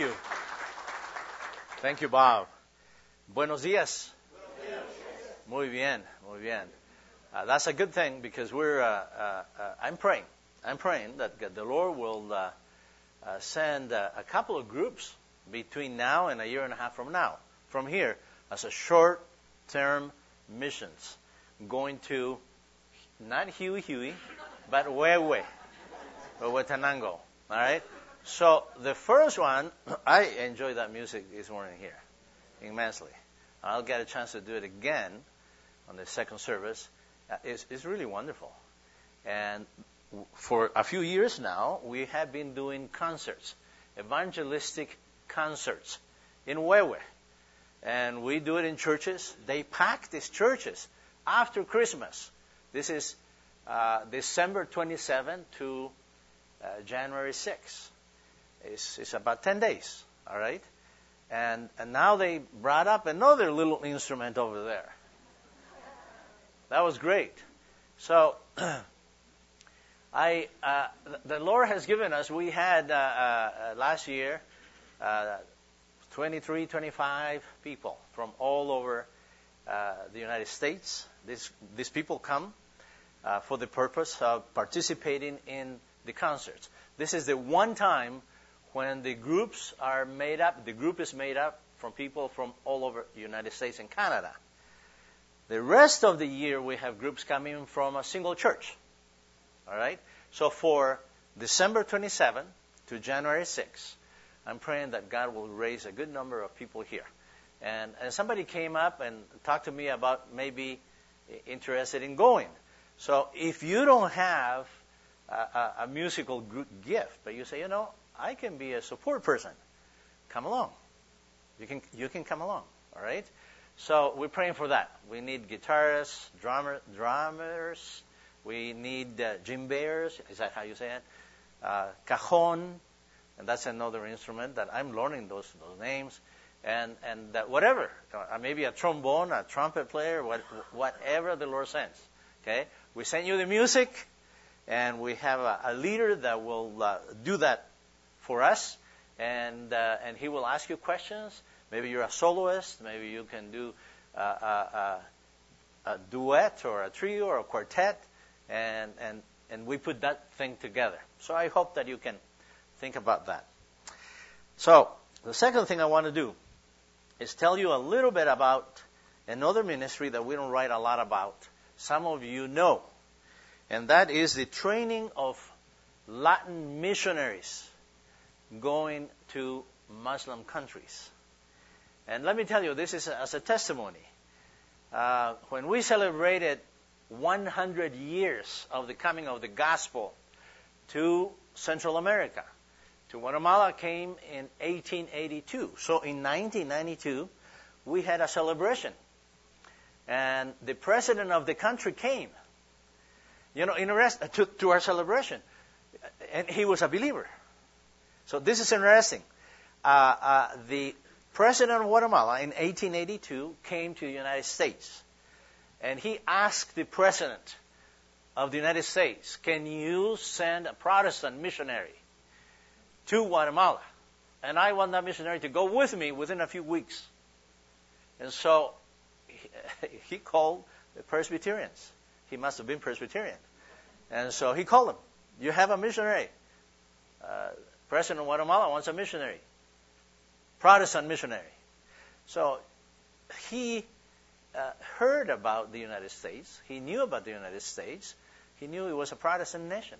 you. Thank you, Bob. Buenos días. Muy bien, muy bien. Uh, that's a good thing because we're. Uh, uh, uh I'm praying. I'm praying that the Lord will uh, uh, send a couple of groups between now and a year and a half from now, from here, as a short-term missions, going to not Huey Huey, but Huehue, Huehuetenango. All right. So the first one, I enjoy that music this morning here immensely. I'll get a chance to do it again on the second service. Uh, it's, it's really wonderful. And for a few years now, we have been doing concerts, evangelistic concerts in Huehue. And we do it in churches. They pack these churches after Christmas. This is uh, December 27 to uh, January 6. It's, it's about 10 days, all right? And, and now they brought up another little instrument over there. That was great. So, I, uh, the Lord has given us, we had uh, uh, last year uh, 23, 25 people from all over uh, the United States. These, these people come uh, for the purpose of participating in the concerts. This is the one time when the groups are made up, the group is made up from people from all over the United States and Canada. The rest of the year, we have groups coming from a single church. All right? So for December 27 to January 6, I'm praying that God will raise a good number of people here. And, and somebody came up and talked to me about maybe interested in going. So if you don't have a, a, a musical gift, but you say, you know, I can be a support person, come along. You can you can come along. All right. So we're praying for that. We need guitarists, drummer, drummers. We need uh, bears. Is that how you say it? Uh, cajon, and that's another instrument that I'm learning those those names. And and whatever, uh, maybe a trombone, a trumpet player, what, whatever the Lord sends. Okay, we send you the music, and we have a, a leader that will uh, do that for us, and uh, and he will ask you questions. Maybe you're a soloist. Maybe you can do a, a, a duet or a trio or a quartet, and and and we put that thing together. So I hope that you can think about that. So the second thing I want to do is tell you a little bit about another ministry that we don't write a lot about. Some of you know, and that is the training of Latin missionaries going to Muslim countries. And let me tell you, this is as a testimony. Uh, when we celebrated 100 years of the coming of the gospel to Central America, to Guatemala came in 1882. So in 1992, we had a celebration. And the president of the country came, you know, in to, to our celebration. And he was a believer. So this is interesting. Uh, uh, the president of Guatemala in 1882 came to the United States, and he asked the president of the United States, "Can you send a Protestant missionary to Guatemala?" And I want that missionary to go with me within a few weeks. And so he, called the Presbyterians. He must have been Presbyterian. And so he called them. You have a missionary. Uh, President of Guatemala wants a missionary, Protestant missionary. So he uh, heard about the United States. He knew about the United States. He knew it was a Protestant nation.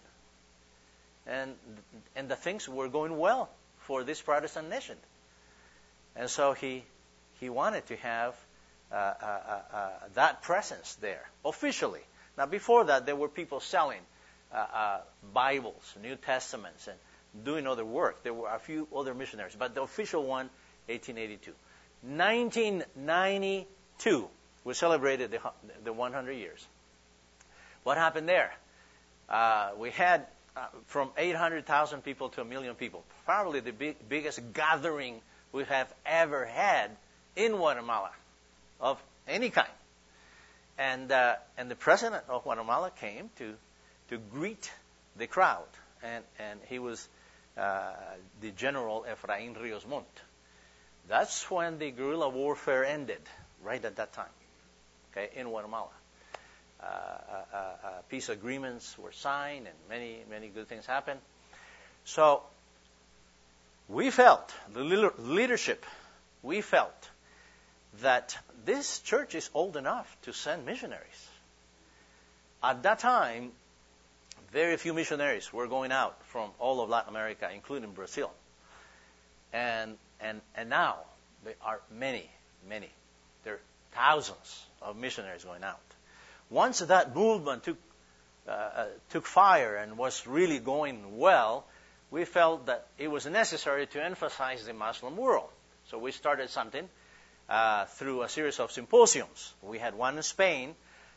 And, and the things were going well for this Protestant nation. And so he, he wanted to have uh, uh, uh, uh that presence there officially. Now, before that, there were people selling uh, Bibles, New Testaments, and doing other work. There were a few other missionaries, but the official one, 1882. 1992, we celebrated the, the 100 years. What happened there? Uh, we had uh, from 800,000 people to a million people, probably the big, biggest gathering we have ever had in Guatemala of any kind. And, uh, and the president of Guatemala came to, to greet the crowd. And, and he was uh, the general Efrain Rios Montt. That's when the guerrilla warfare ended, right at that time, okay, in Guatemala. Uh, uh, uh, peace agreements were signed and many, many good things happened. So we felt, the leadership, we felt that this church is old enough to send missionaries. At that time, very few missionaries were going out from all of Latin America, including Brazil. And, and, and now there are many, many. There are thousands of missionaries going out. Once that movement took, uh, uh, took fire and was really going well, we felt that it was necessary to emphasize the Muslim world. So we started something uh, through a series of symposiums. We had one in Spain,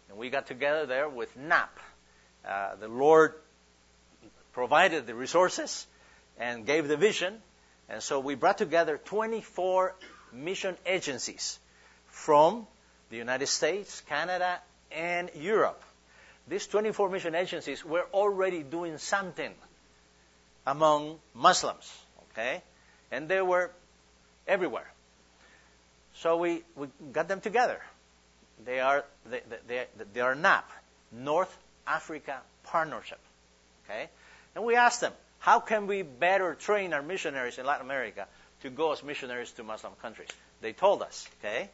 and we got together there with NAP. Uh, the Lord provided the resources and gave the vision, and so we brought together 24 mission agencies from the United States, Canada, and Europe. These 24 mission agencies were already doing something among Muslims, okay? And they were everywhere. So we, we got them together. They are, they, they, they are NAP, North Africa Partnership, okay? And we asked them, how can we better train our missionaries in Latin America to go as missionaries to Muslim countries? They told us, okay?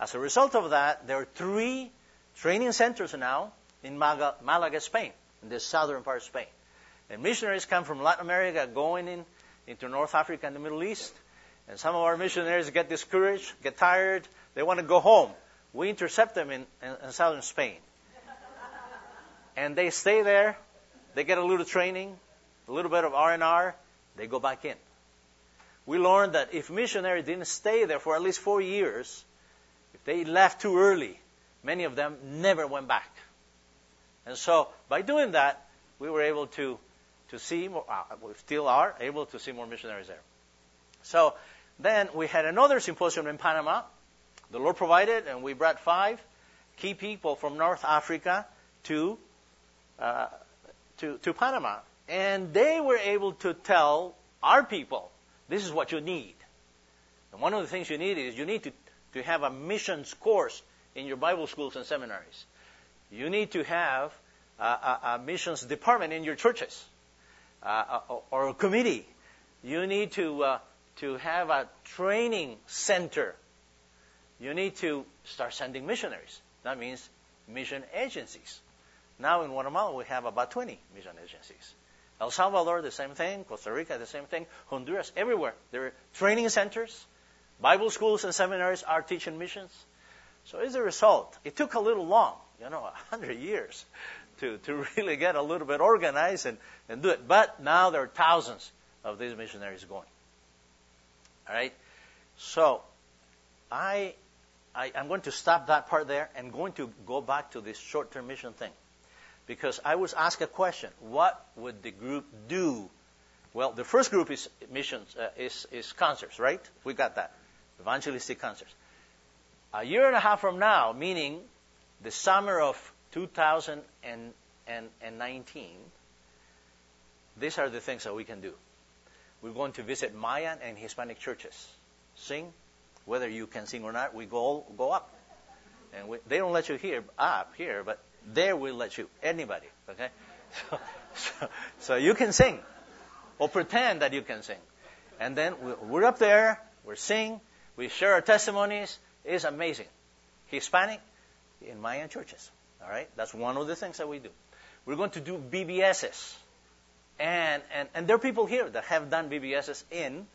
As a result of that, there are three training centers now in Malaga, Spain, in the southern part of Spain. And missionaries come from Latin America going in, into North Africa and the Middle East. And some of our missionaries get discouraged, get tired, they want to go home. We intercept them in, in, in southern Spain. And they stay there, they get a little training, a little bit of R&R, they go back in. We learned that if missionaries didn't stay there for at least four years, if they left too early, many of them never went back. And so by doing that, we were able to, to see more, uh, we still are able to see more missionaries there. So then we had another symposium in Panama. The Lord provided, and we brought five key people from North Africa to, uh, to, to Panama. And they were able to tell our people, this is what you need. And one of the things you need is you need to, to have a missions course in your Bible schools and seminaries. You need to have a, a, a missions department in your churches uh, or a committee. You need to, uh, to have a training center. You need to start sending missionaries. That means mission agencies. Now in Guatemala, we have about 20 mission agencies. El Salvador, the same thing. Costa Rica, the same thing. Honduras, everywhere. There are training centers. Bible schools and seminaries are teaching missions. So as a result, it took a little long, you know, a hundred years to, to really get a little bit organized and, and do it. But now there are thousands of these missionaries going. All right? So I, I, am going to stop that part there and going to go back to this short-term mission thing. Because I was asked a question. What would the group do? Well, the first group is missions, uh, is, is concerts, right? We got that. Evangelistic concerts a year and a half from now, meaning the summer of 2019, these are the things that we can do. We're going to visit Mayan and Hispanic churches. Sing, whether you can sing or not, we go go up, and we, they don't let you here up here, but there we'll let you anybody. Okay, so, so, so you can sing, or pretend that you can sing, and then we're up there, we're sing, we share our testimonies, It's amazing. Hispanic in Mayan churches. All right? That's one of the things that we do. We're going to do BBSs. And, and, and there are people here that have done BBSs in,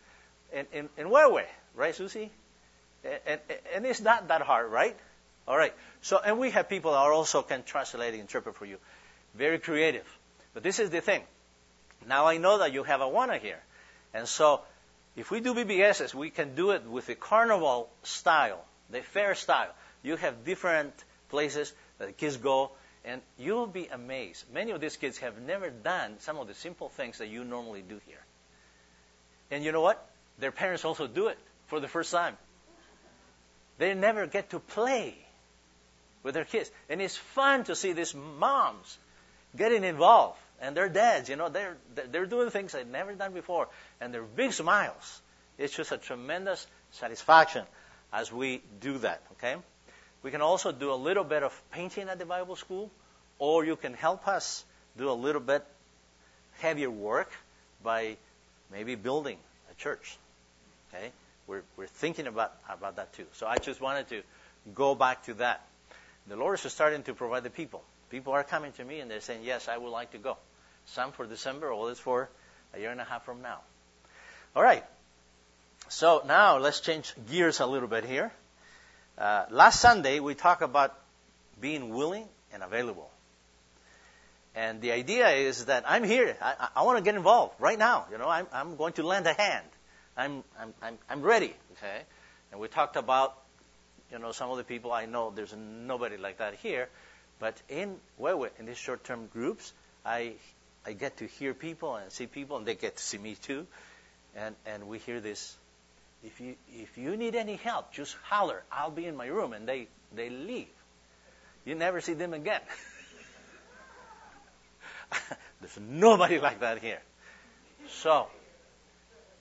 in, in, in Huehue, right, Susie? And, and, and it's not that hard, right? All right. So, and we have people that are also can translate and interpret for you. Very creative. But this is the thing. Now I know that you have Awana here. And so, if we do BBSs, we can do it with the carnival style the fair style. You have different places that the kids go, and you'll be amazed. Many of these kids have never done some of the simple things that you normally do here. And you know what? Their parents also do it for the first time. They never get to play with their kids. And it's fun to see these moms getting involved and their dads, you know, they're they're doing things they've never done before, and they're big smiles. It's just a tremendous satisfaction as we do that. Okay, we can also do a little bit of painting at the Bible school, or you can help us do a little bit heavier work by maybe building a church. Okay, we're we're thinking about about that too. So I just wanted to go back to that. The Lord is starting to provide the people. People are coming to me and they're saying, Yes, I would like to go. Some for December, others for a year and a half from now. All right. So now let's change gears a little bit here. Uh, last Sunday we talked about being willing and available. And the idea is that I'm here. I, I want to get involved right now. You know, I'm, I'm going to lend a hand. I'm, I'm, I'm, I'm ready. Okay. And we talked about, you know, some of the people I know. There's nobody like that here. But in Huehue, in these short-term groups, I I get to hear people and see people, and they get to see me too. And and we hear this. If you if you need any help, just holler. I'll be in my room, and they they leave. You never see them again. There's nobody like that here. So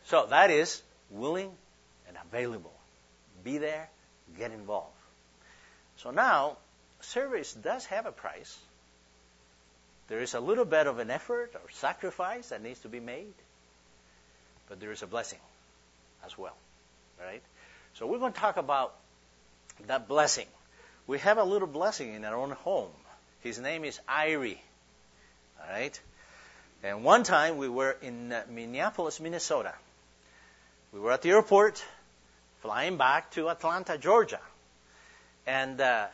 so that is willing and available. Be there, get involved. So now service does have a price. There is a little bit of an effort or sacrifice that needs to be made, but there is a blessing as well. Right? So we're going to talk about that blessing. We have a little blessing in our own home. His name is Irie. All right? And one time we were in Minneapolis, Minnesota. We were at the airport flying back to Atlanta, Georgia. And uh,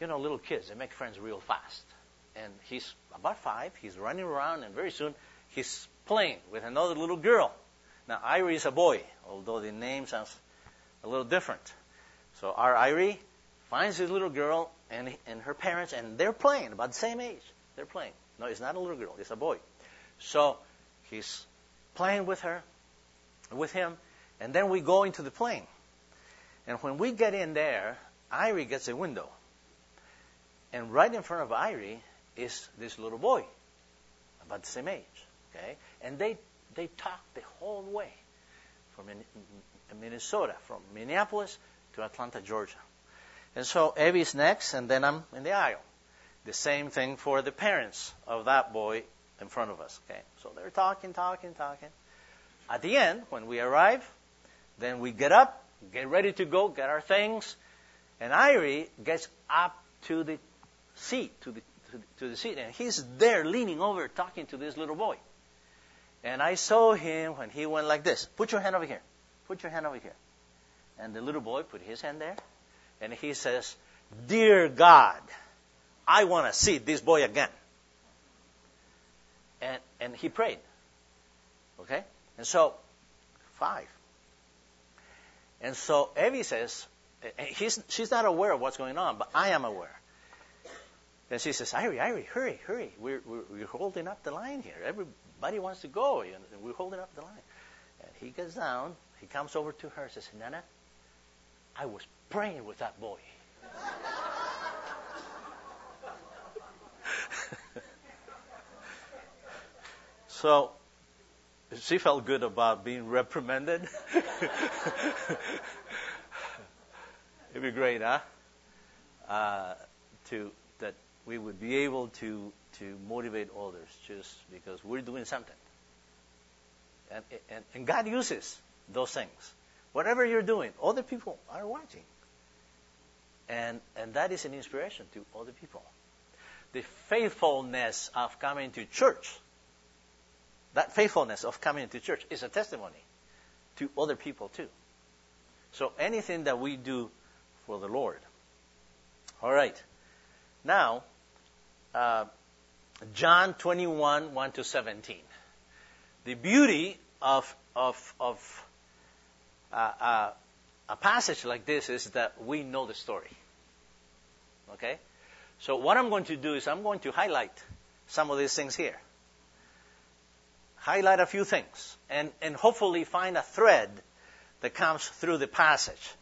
you know, little kids, they make friends real fast. And he's about five, he's running around, and very soon he's playing with another little girl. Now, Irie is a boy, although the name sounds a little different. So, our Irie finds this little girl and, and her parents, and they're playing about the same age. They're playing. No, it's not a little girl, it's a boy. So, he's playing with her, with him, and then we go into the plane. And when we get in there, Irie gets a window. And right in front of Irie is this little boy, about the same age. Okay, and they they talk the whole way from Minnesota, from Minneapolis to Atlanta, Georgia. And so Evie's next, and then I'm in the aisle. The same thing for the parents of that boy in front of us. Okay, so they're talking, talking, talking. At the end, when we arrive, then we get up, get ready to go, get our things, and Irie gets up to the seat, to the, to, to the seat, and he's there leaning over talking to this little boy. And I saw him when he went like this. Put your hand over here. Put your hand over here. And the little boy put his hand there, and he says, Dear God, I want to see this boy again. And, and he prayed. Okay? And so, five. And so Evie says, eh, he's, she's not aware of what's going on, but I am aware. And she says, Irie, Irie, hurry, hurry. We're, we're, we're holding up the line here. Everybody wants to go. And we're holding up the line. And he gets down. He comes over to her and says, Nana, I was praying with that boy. so she felt good about being reprimanded. It'd be great, huh? Uh, to that we would be able to, to motivate others just because we're doing something. And, and, and God uses those things. Whatever you're doing, other people are watching. And, and that is an inspiration to other people. The faithfulness of coming to church, that faithfulness of coming to church is a testimony to other people too. So anything that we do for the Lord. All right. Now, uh, John 21, 1 to 17. The beauty of, of, of uh, uh, a passage like this is that we know the story. Okay? So what I'm going to do is I'm going to highlight some of these things here. Highlight a few things and, and hopefully find a thread that comes through the passage.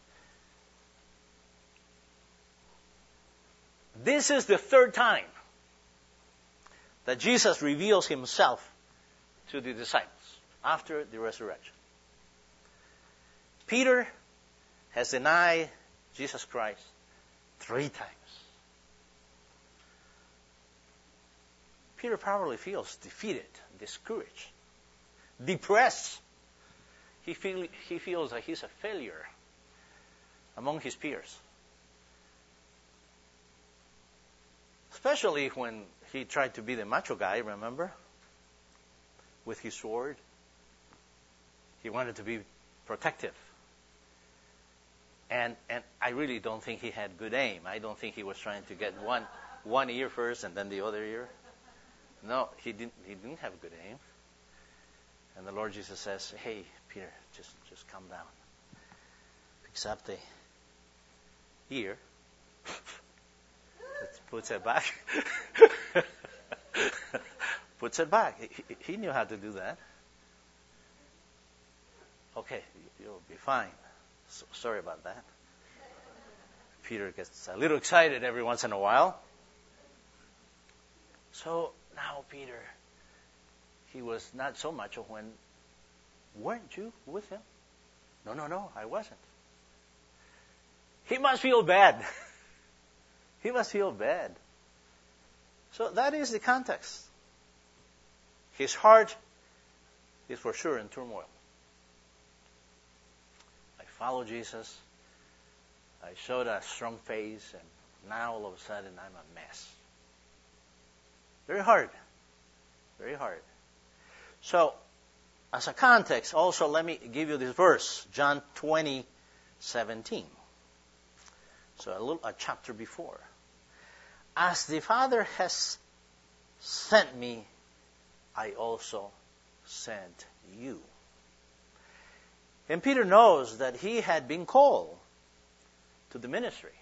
This is the third time that Jesus reveals himself to the disciples after the resurrection. Peter has denied Jesus Christ three times. Peter probably feels defeated, discouraged, depressed. He, feel, he feels that he's a failure among his peers. Especially when he tried to be the macho guy, remember? With his sword. He wanted to be protective. And, and I really don't think he had good aim. I don't think he was trying to get one, one ear first and then the other ear. No, he didn't, he didn't have good aim. And the Lord Jesus says, Hey, Peter, just, just calm down. Picks up the ear, puts it back, puts it back. He, he knew how to do that. Okay, you'll be fine. So, sorry about that. Peter gets a little excited every once in a while. So now, Peter, he was not so much when, weren't you with him? No, no, no, I wasn't. He must feel bad. he must feel bad. So that is the context. His heart is for sure in turmoil. I follow Jesus. I showed a strong face, and now all of a sudden I'm a mess. Very hard. Very hard. So, as a context, also let me give you this verse, John 20, 17. So a little a chapter before. As the Father has sent me, I also sent you. And Peter knows that he had been called to the ministry.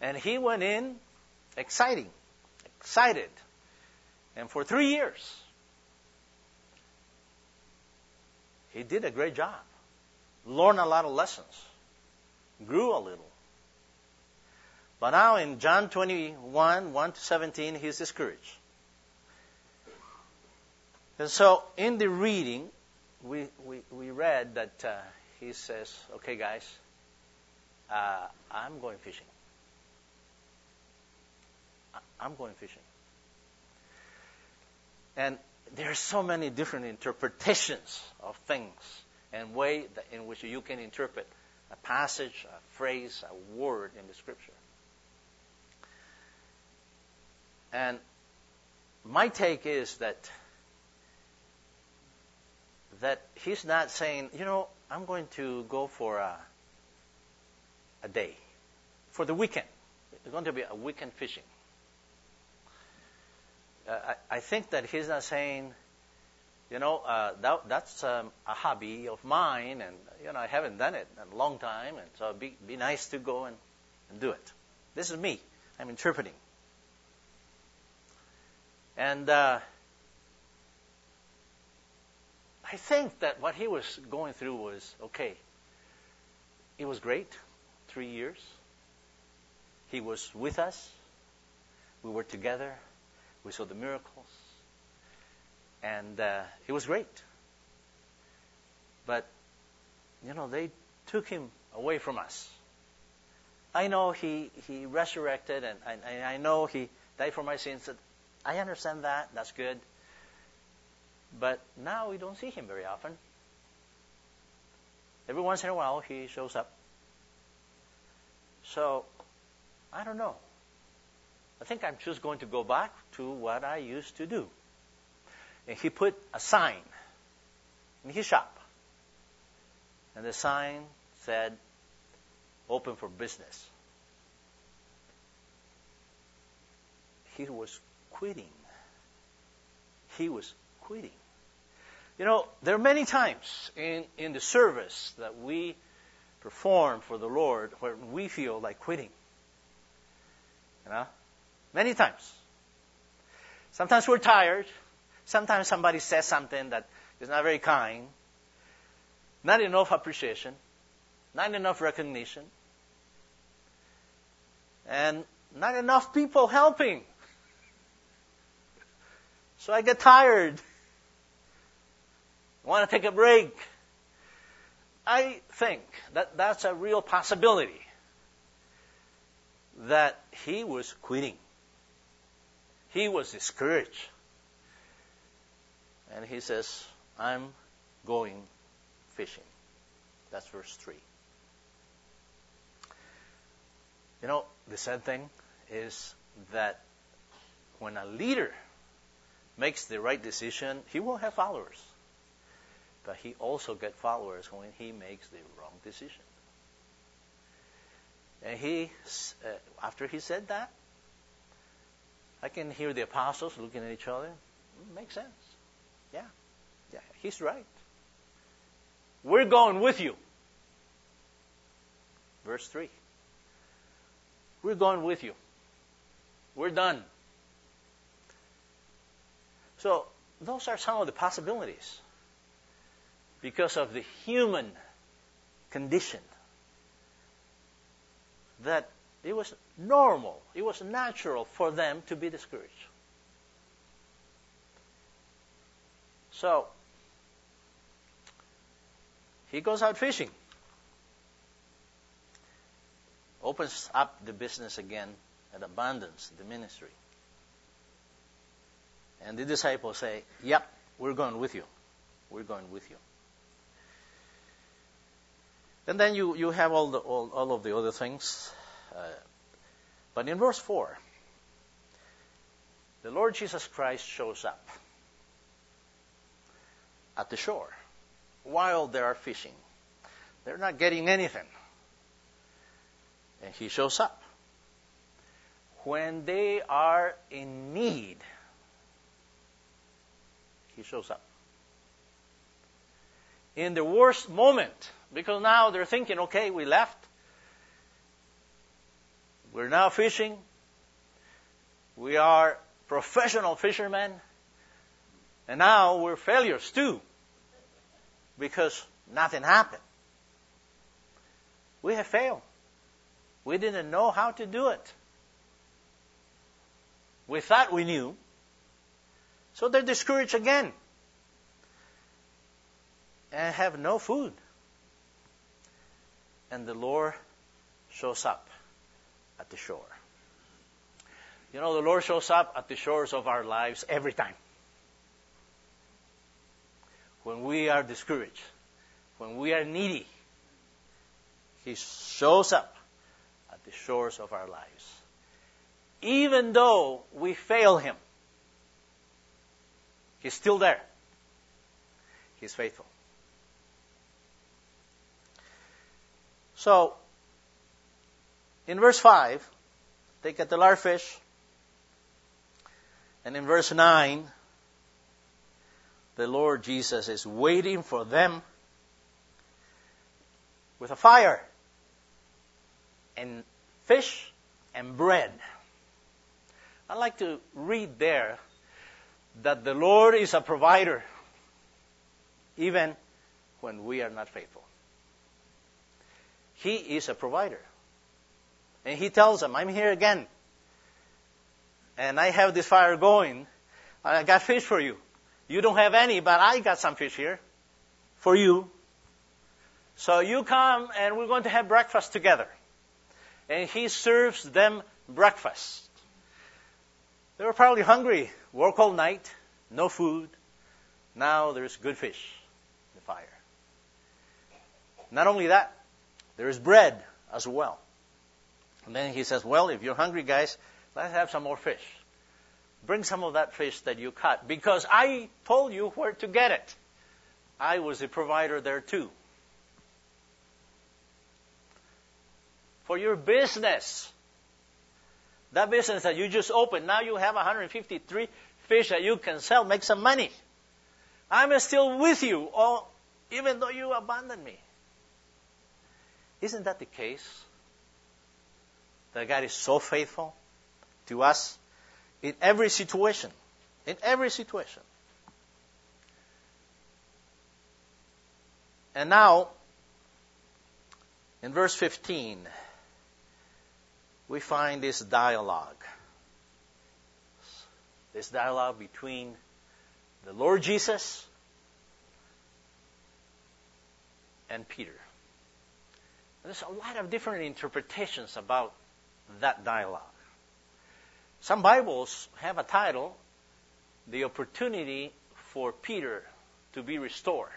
And he went in exciting, excited. And for three years, he did a great job. Learned a lot of lessons. Grew a little. But now in John 21, 1 to 17, he's discouraged. And so in the reading, we, we, we read that uh, he says, okay, guys, uh, I'm going fishing. I'm going fishing. And there are so many different interpretations of things and way in which you can interpret a passage, a phrase, a word in the scripture. And my take is that that he's not saying, you know, I'm going to go for a, a day, for the weekend. It's going to be a weekend fishing. Uh, I, I, think that he's not saying, you know, uh, that, that's um, a hobby of mine, and you know, I haven't done it in a long time, and so it'd be, be nice to go and, and do it. This is me. I'm interpreting. And uh, I think that what he was going through was okay. It was great, three years. He was with us. We were together. We saw the miracles. And uh, it was great. But, you know, they took him away from us. I know he, he resurrected, and I, I know he died for my sins. I understand that. That's good. But now we don't see him very often. Every once in a while he shows up. So, I don't know. I think I'm just going to go back to what I used to do. And he put a sign in his shop. And the sign said, open for business. He was quitting. He was quitting. You know, there are many times in, in the service that we perform for the Lord where we feel like quitting. You know? Many times. Sometimes we're tired. Sometimes somebody says something that is not very kind. Not enough appreciation. Not enough recognition. And not enough people helping. So I get tired. I want to take a break. I think that that's a real possibility that he was quitting. He was discouraged. And he says, I'm going fishing. That's verse 3. You know, the sad thing is that when a leader makes the right decision, he will have followers. But he also get followers when he makes the wrong decision. And he, uh, after he said that, I can hear the apostles looking at each other. It makes sense. Yeah. Yeah, he's right. We're going with you. Verse 3. We're going with you. We're done. So, those are some of the possibilities because of the human condition that it was normal, it was natural for them to be discouraged. So, he goes out fishing, opens up the business again, and abandons the ministry. And the disciples say, Yep, we're going with you. We're going with you. And then you, you have all, the, all, all of the other things. Uh, but in verse 4, the Lord Jesus Christ shows up at the shore while they are fishing. They're not getting anything. And he shows up. When they are in need, he shows up. In the worst moment, because now they're thinking, okay, we left. We're now fishing. We are professional fishermen. And now we're failures too. Because nothing happened. We have failed. We didn't know how to do it. We thought we knew. So they're discouraged again. And have no food and the Lord shows up at the shore. You know, the Lord shows up at the shores of our lives every time. When we are discouraged, when we are needy, He shows up at the shores of our lives. Even though we fail Him, He's still there. He's faithful. So, in verse 5, they get the large fish. And in verse 9, the Lord Jesus is waiting for them with a fire and fish and bread. I'd like to read there that the Lord is a provider even when we are not faithful. He is a provider. And he tells them, I'm here again. And I have this fire going. I got fish for you. You don't have any, but I got some fish here for you. So you come and we're going to have breakfast together. And he serves them breakfast. They were probably hungry, work all night, no food. Now there's good fish in the fire. Not only that, there is bread as well. And then he says, Well, if you're hungry, guys, let's have some more fish. Bring some of that fish that you caught because I told you where to get it. I was the provider there too. For your business, that business that you just opened, now you have 153 fish that you can sell, make some money. I'm still with you, all, even though you abandoned me. Isn't that the case? That God is so faithful to us in every situation. In every situation. And now, in verse 15, we find this dialogue. This dialogue between the Lord Jesus, and Peter. There's a lot of different interpretations about that dialogue. Some Bibles have a title, The Opportunity for Peter to be Restored.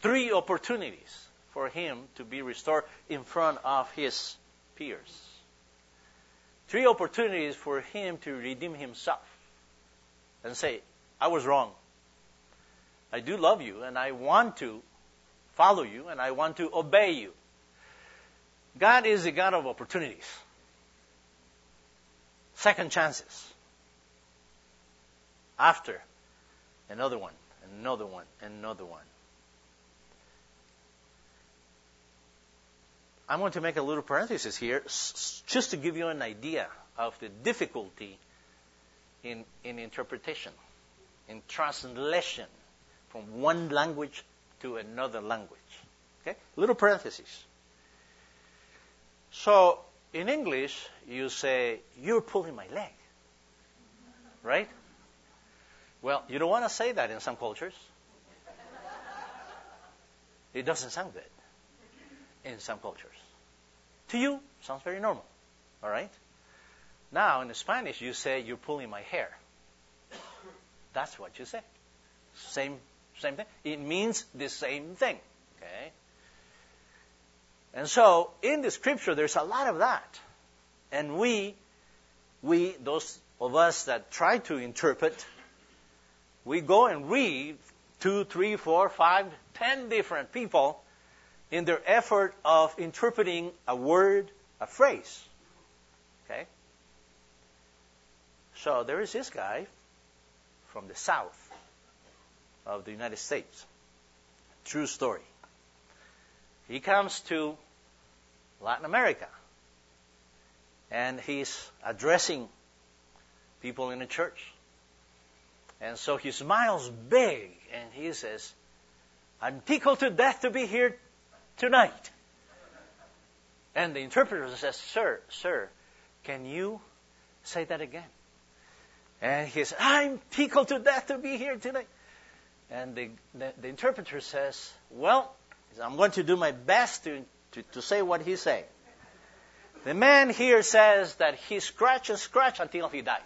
Three opportunities for him to be restored in front of his peers. Three opportunities for him to redeem himself and say, I was wrong. I do love you and I want to follow you and I want to obey you. God is a God of opportunities. Second chances. After another one, another one, another one. I'm going to make a little parenthesis here just to give you an idea of the difficulty in, in interpretation, in translation from one language to another language. Okay? Little parenthesis. So, in English, you say, You're pulling my leg. Right? Well, you don't want to say that in some cultures. It doesn't sound good in some cultures. To you, sounds very normal. All right? Now, in Spanish, you say, You're pulling my hair. That's what you say. Same, same thing. It means the same thing. Okay? And so, in the scripture, there's a lot of that. And we, we, those of us that try to interpret, we go and read two, three, four, five, ten different people in their effort of interpreting a word, a phrase. Okay? So there is this guy from the south of the United States. True story. He comes to Latin America and he's addressing people in the church. And so he smiles big and he says, I'm tickled to death to be here tonight. And the interpreter says, Sir, sir, can you say that again? And he says, I'm tickled to death to be here tonight. And the, the, the interpreter says, Well, I'm going to do my best to, to, to say what he's saying. The man here says that he scratched and scratched until he died.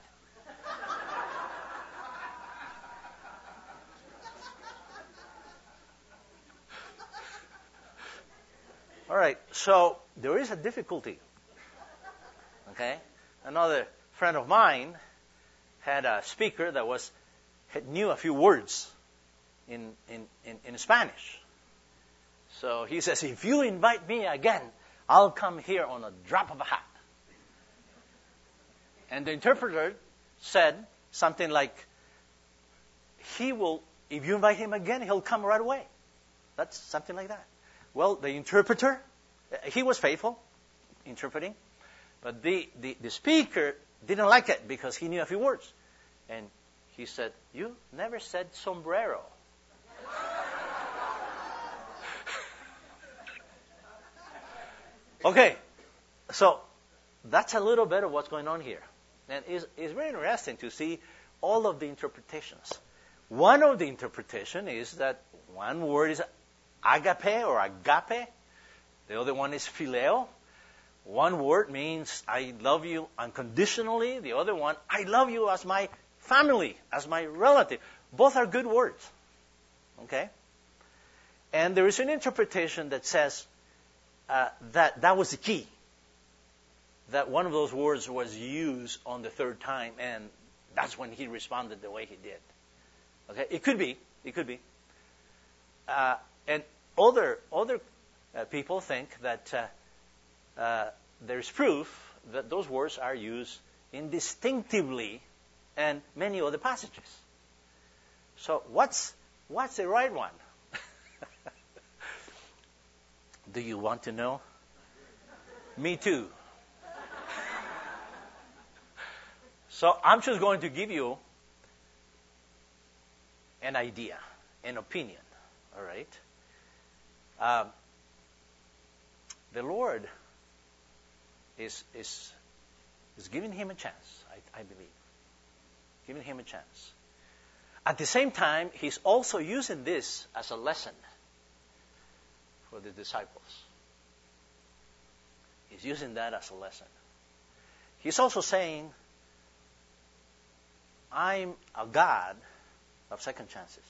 All right, so there is a difficulty. Okay? Another friend of mine had a speaker that was had, knew a few words in, in, in, in Spanish. So he says, if you invite me again, I'll come here on a drop of a hat. And the interpreter said something like, he will, if you invite him again, he'll come right away. That's something like that. Well, the interpreter, he was faithful, interpreting, but the, the, the speaker didn't like it because he knew a few words. And he said, You never said sombrero. Okay, so that's a little bit of what's going on here. And it's, it's very interesting to see all of the interpretations. One of the interpretation is that one word is agape or agape. The other one is phileo. One word means I love you unconditionally. The other one, I love you as my family, as my relative. Both are good words. Okay? And there is an interpretation that says uh, that that was the key. That one of those words was used on the third time, and that's when he responded the way he did. Okay? It could be. It could be. Uh, and other other uh, people think that uh, uh, there's proof that those words are used indistinctively and many other passages. So what's what's the right one? Do you want to know? Me too. so I'm just going to give you an idea, an opinion. All right. Um, the Lord is, is, is giving him a chance, I, I believe. Giving him a chance. At the same time, he's also using this as a lesson for the disciples. He's using that as a lesson. He's also saying, I'm a God of second chances.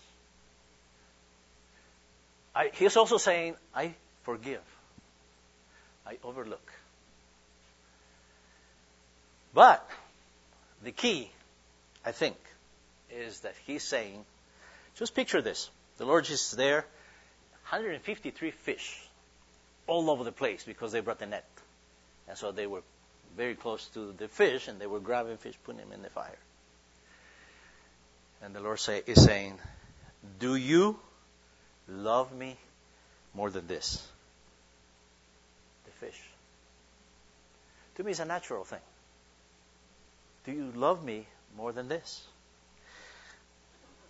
I, he's also saying, I forgive. I overlook. But the key, I think, is that he's saying, just picture this. The Lord is there, 153 fish all over the place because they brought the net. And so they were very close to the fish and they were grabbing fish, putting them in the fire. And the Lord say, is saying, Do you love me more than this? The fish. To me, it's a natural thing. Do you love me more than this?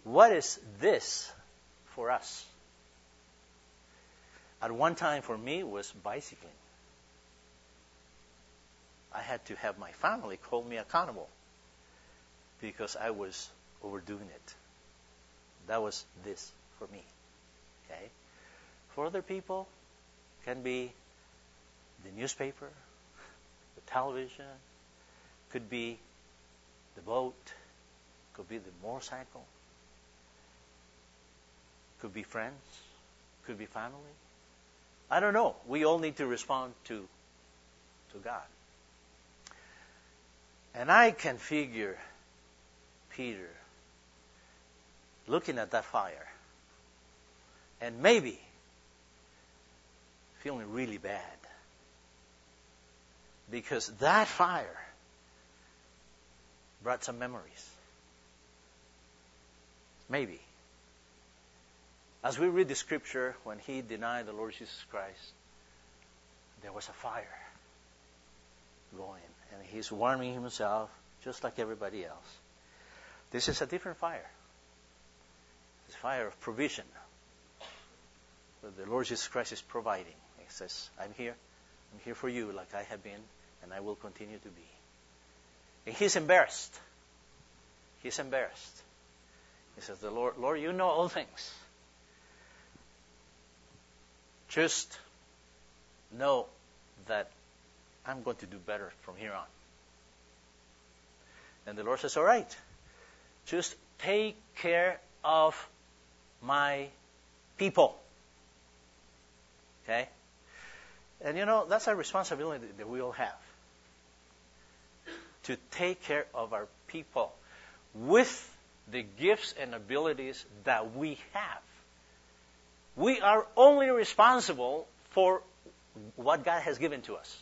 What is this for us? At one time, for me, was bicycling. I had to have my family hold me accountable because I was overdoing it. That was this for me. Okay? For other people, can be the newspaper, the television, could be the boat, could be the motorcycle, could be friends, could be family. I don't know. We all need to respond to to God. And I can figure Peter looking at that fire and maybe feeling really bad because that fire brought some memories. Maybe. As we read the scripture, when he denied the Lord Jesus Christ, there was a fire going, and he's warming himself just like everybody else. This is a different fire. It's fire of provision the Lord Jesus Christ is providing. He says, I'm here. I'm here for you like I have been, and I will continue to be. And he's embarrassed. He's embarrassed. He says, The Lord, Lord, you know all things. Just know that I'm going to do better from here on. And the Lord says, All right, just take care of my people. Okay? And you know, that's a responsibility that we all have to take care of our people with the gifts and abilities that we have. We are only responsible for what God has given to us.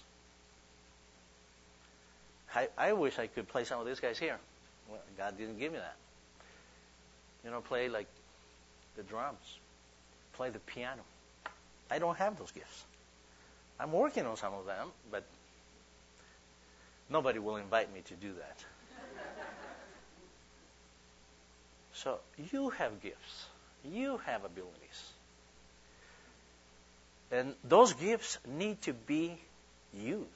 I, I wish I could play some of these guys here. Well, God didn't give me that. You know, play like the drums, play the piano. I don't have those gifts. I'm working on some of them, but nobody will invite me to do that. so you have gifts, you have abilities. And those gifts need to be used.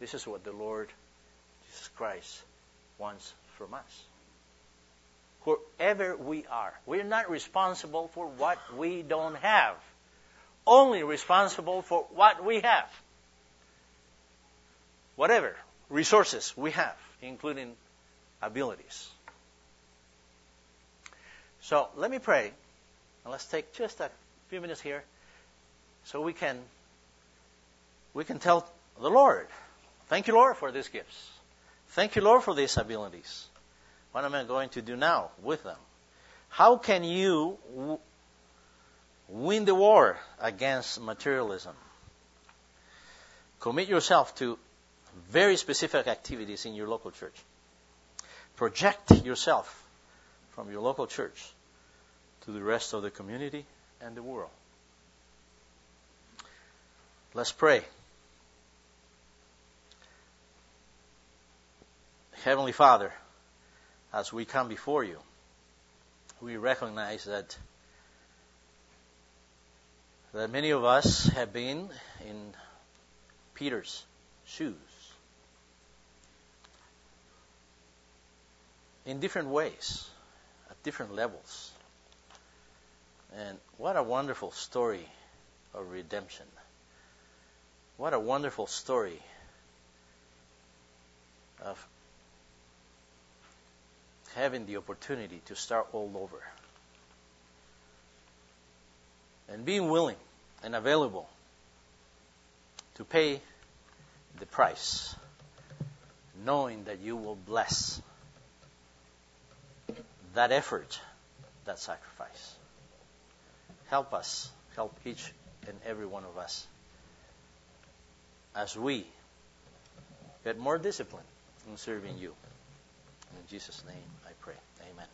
This is what the Lord Jesus Christ wants from us. Wherever we are, we're not responsible for what we don't have, only responsible for what we have. Whatever resources we have, including abilities. So let me pray, and let's take just a few minutes here so we can we can tell the Lord, thank you, Lord, for these gifts. Thank you, Lord, for these abilities. What am I going to do now with them? How can you w- win the war against materialism? Commit yourself to very specific activities in your local church. Project yourself from your local church to the rest of the community and the world. Let's pray. Heavenly Father, as we come before you, we recognize that that many of us have been in Peter's shoes in different ways. At different levels. And what a wonderful story of redemption. What a wonderful story of having the opportunity to start all over. And being willing and available to pay the price, knowing that you will bless that effort, that sacrifice. Help us, help each and every one of us as we get more discipline in serving you. In Jesus' name I pray. Amen.